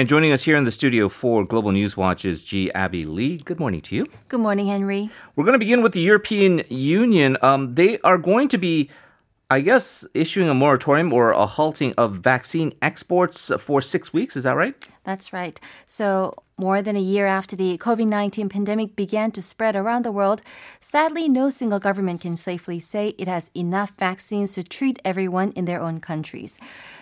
And joining us here in the studio for Global News Watch is Jee Abbey Lee. Good morning to you. Good morning, Henry. We're going to begin with the European Union. Um, they are going to be, I guess, issuing a moratorium or a halting of vaccine exports for six weeks. Is that right? That's right. So, more than a year after the COVID 19 pandemic began to spread around the world, sadly, no single government can safely say it has enough vaccines to treat everyone in their own countries.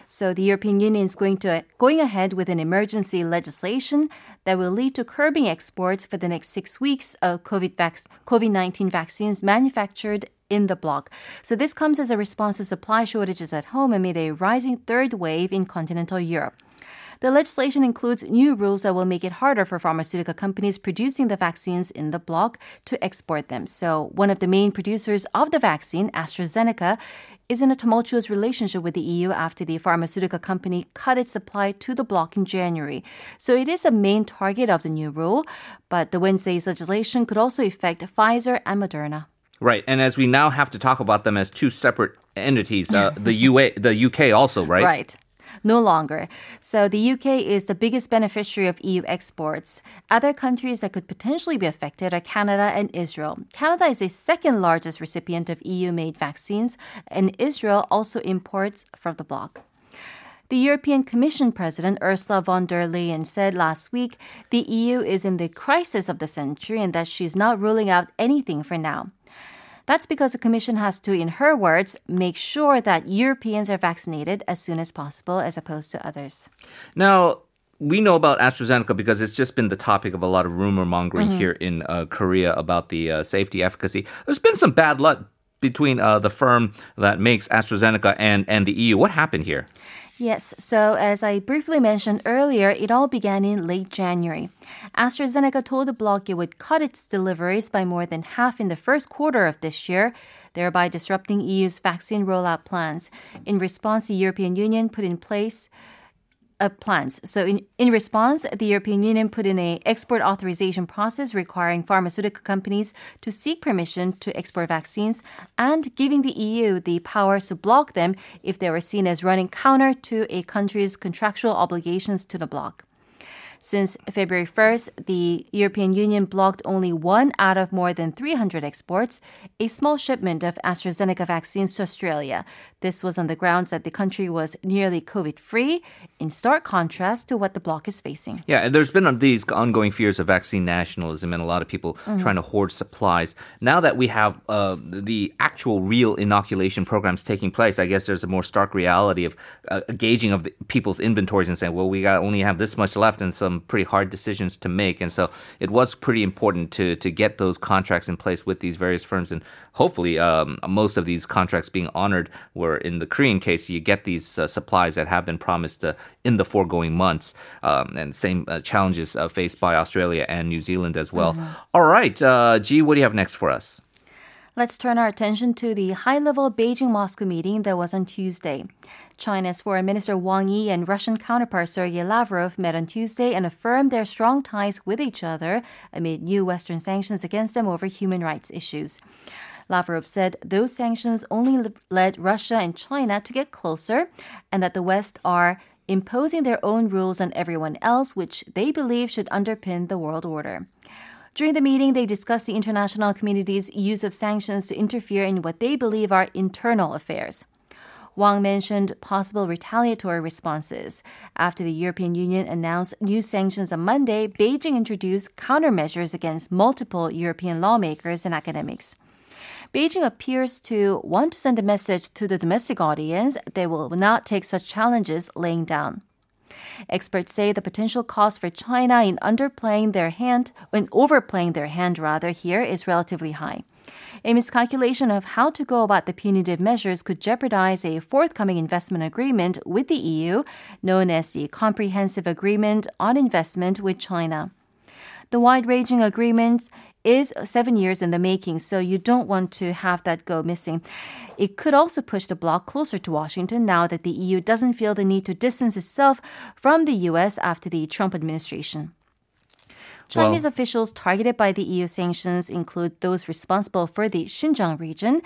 So the European Union is going to going ahead with an emergency legislation that will lead to curbing exports for the next six weeks of COVID COVID nineteen vaccines manufactured in the bloc. So this comes as a response to supply shortages at home amid a rising third wave in continental Europe. The legislation includes new rules that will make it harder for pharmaceutical companies producing the vaccines in the bloc to export them. So, one of the main producers of the vaccine, AstraZeneca, is in a tumultuous relationship with the EU after the pharmaceutical company cut its supply to the bloc in January. So it is a main target of the new rule, but the Wednesday's legislation could also affect Pfizer and Moderna. Right, and as we now have to talk about them as two separate entities, uh, the UA, the UK also, right? Right no longer. So the UK is the biggest beneficiary of EU exports. Other countries that could potentially be affected are Canada and Israel. Canada is the second largest recipient of EU made vaccines, and Israel also imports from the bloc. The European Commission President Ursula von der Leyen said last week the EU is in the crisis of the century and that she's not ruling out anything for now. That's because the Commission has to, in her words, make sure that Europeans are vaccinated as soon as possible as opposed to others. Now, we know about AstraZeneca because it's just been the topic of a lot of rumor mongering mm-hmm. here in uh, Korea about the uh, safety efficacy. There's been some bad luck between uh, the firm that makes AstraZeneca and, and the EU. What happened here? Yes, so as I briefly mentioned earlier, it all began in late January. AstraZeneca told the bloc it would cut its deliveries by more than half in the first quarter of this year, thereby disrupting EU's vaccine rollout plans. In response, the European Union put in place of plants. So in, in response, the European Union put in a export authorization process requiring pharmaceutical companies to seek permission to export vaccines and giving the EU the power to block them if they were seen as running counter to a country's contractual obligations to the bloc. Since February 1st, the European Union blocked only one out of more than 300 exports, a small shipment of AstraZeneca vaccines to Australia. This was on the grounds that the country was nearly COVID free, in stark contrast to what the bloc is facing. Yeah, and there's been these ongoing fears of vaccine nationalism and a lot of people mm-hmm. trying to hoard supplies. Now that we have uh, the actual real inoculation programs taking place, I guess there's a more stark reality of uh, gauging of people's inventories and saying, well, we got only have this much left, and some pretty hard decisions to make. And so it was pretty important to to get those contracts in place with these various firms, and hopefully um, most of these contracts being honored. were in the Korean case, you get these uh, supplies that have been promised uh, in the foregoing months, um, and same uh, challenges uh, faced by Australia and New Zealand as well. Mm-hmm. All right, uh, Jee, what do you have next for us? Let's turn our attention to the high level Beijing Moscow meeting that was on Tuesday. China's Foreign Minister Wang Yi and Russian counterpart Sergei Lavrov met on Tuesday and affirmed their strong ties with each other amid new Western sanctions against them over human rights issues. Lavrov said those sanctions only led Russia and China to get closer and that the West are imposing their own rules on everyone else, which they believe should underpin the world order. During the meeting, they discussed the international community's use of sanctions to interfere in what they believe are internal affairs. Wang mentioned possible retaliatory responses. After the European Union announced new sanctions on Monday, Beijing introduced countermeasures against multiple European lawmakers and academics. Beijing appears to want to send a message to the domestic audience they will not take such challenges laying down. Experts say the potential cost for China in underplaying their hand, when overplaying their hand rather, here is relatively high. A miscalculation of how to go about the punitive measures could jeopardize a forthcoming investment agreement with the EU, known as the Comprehensive Agreement on Investment with China. The wide ranging agreement is seven years in the making, so you don't want to have that go missing. It could also push the bloc closer to Washington now that the EU doesn't feel the need to distance itself from the US after the Trump administration. Chinese well, officials targeted by the EU sanctions include those responsible for the Xinjiang region.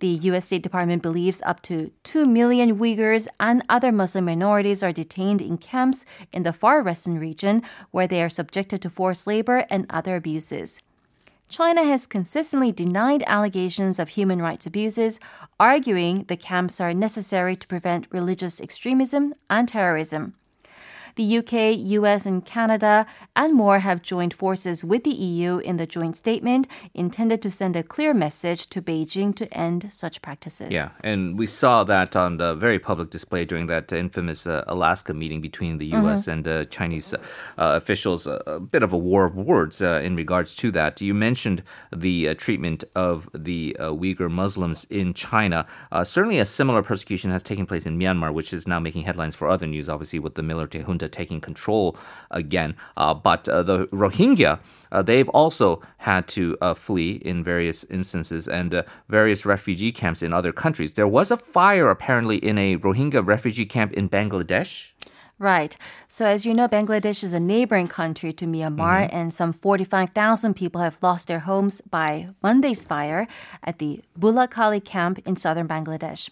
The U.S. State Department believes up to 2 million Uyghurs and other Muslim minorities are detained in camps in the far western region where they are subjected to forced labor and other abuses. China has consistently denied allegations of human rights abuses, arguing the camps are necessary to prevent religious extremism and terrorism. The UK, US, and Canada and more have joined forces with the EU in the joint statement intended to send a clear message to Beijing to end such practices. Yeah, and we saw that on the very public display during that infamous uh, Alaska meeting between the US mm-hmm. and uh, Chinese uh, officials. a bit of a war of words uh, in regards to that. You mentioned the uh, treatment of the uh, Uyghur Muslims in China. certainly, a similar persecution has taken place in Myanmar, which is now making headlines for other news, obviously, with the military junta taking control again. Uh, but uh, the Rohingya, uh, they've also had to flee in various instances and various refugee camps in other countries. There was a fire apparently in a Rohingya refugee camp in Bangladesh. Right. So, as you know, Bangladesh is a neighboring country to Myanmar, mm-hmm. and some 45,000 people have lost their homes by Monday's fire at the Balukhali camp in southern Bangladesh.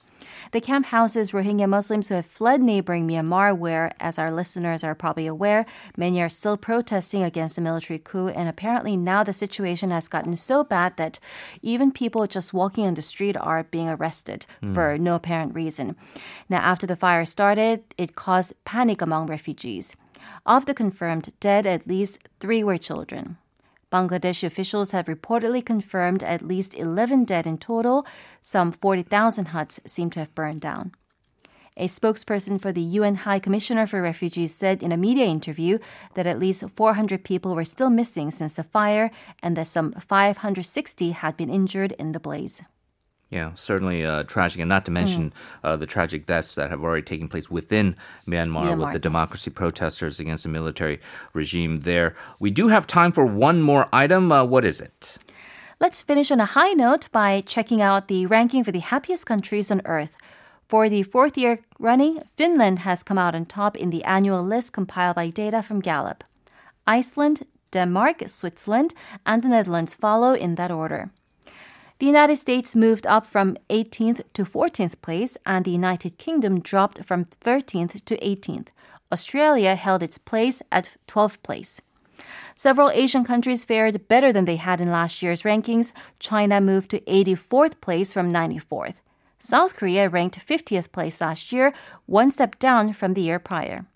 The camp houses Rohingya Muslims who have fled neighboring Myanmar, where, as our listeners are probably aware, many are still protesting against the military coup. And apparently now the situation has gotten so bad that even people just walking on the street are being arrested mm. for no apparent reason. Now, after the fire started, it caused panic among refugees. Of the confirmed dead, at least three were children. Bangladesh officials have reportedly confirmed at least 11 dead in total. Some 40,000 huts seem to have burned down. A spokesperson for the UN High Commissioner for Refugees said in a media interview that at least 400 people were still missing since the fire and that some 560 had been injured in the blaze. Yeah, certainly uh, tragic, and not to mention mm. uh, the tragic deaths that have already taken place within Myanmar, Myanmar with the democracy protesters against the military regime there. We do have time for one more item. Uh, what is it? Let's finish on a high note by checking out the ranking for the happiest countries on earth. For the fourth year running, Finland has come out on top in the annual list compiled by data from Gallup. Iceland, Denmark, Switzerland, and the Netherlands follow in that order. The United States moved up from 18th to 14th place, and the United Kingdom dropped from 13th to 18th. Australia held its place at 12th place. Several Asian countries fared better than they had in last year's rankings. China moved to 84th place from 94th. South Korea ranked 50th place last year, one step down from the year prior.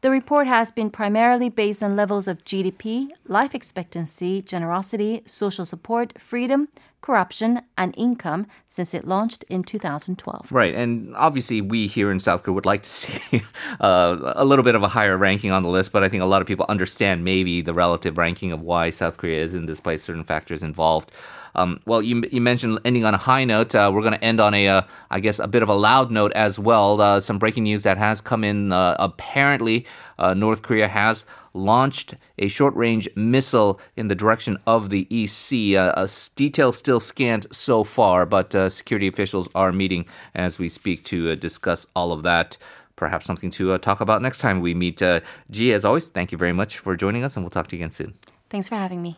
The report has been primarily based on levels of GDP, life expectancy, generosity, social support, freedom, corruption, and income since it launched in 2012. Right, and obviously we here in South Korea would like to see uh, a little bit of a higher ranking on the list, but I think a lot of people understand maybe the relative ranking of why South Korea is in this place, certain factors involved. Um, well, you, you mentioned ending on a high note. Uh, we're going to end on a, uh, I guess, a bit of a loud note as well. Uh, some breaking news that has come in. Uh, apparently, uh, North Korea has launched a short range missile in the direction of the East Sea. Uh, details still scant so far, but security officials are meeting as we speak to discuss all of that perhaps something to uh, talk about next time we meet. Uh, Jee, as always, thank you very much for joining us, and we'll talk to you again soon. Thanks for having me.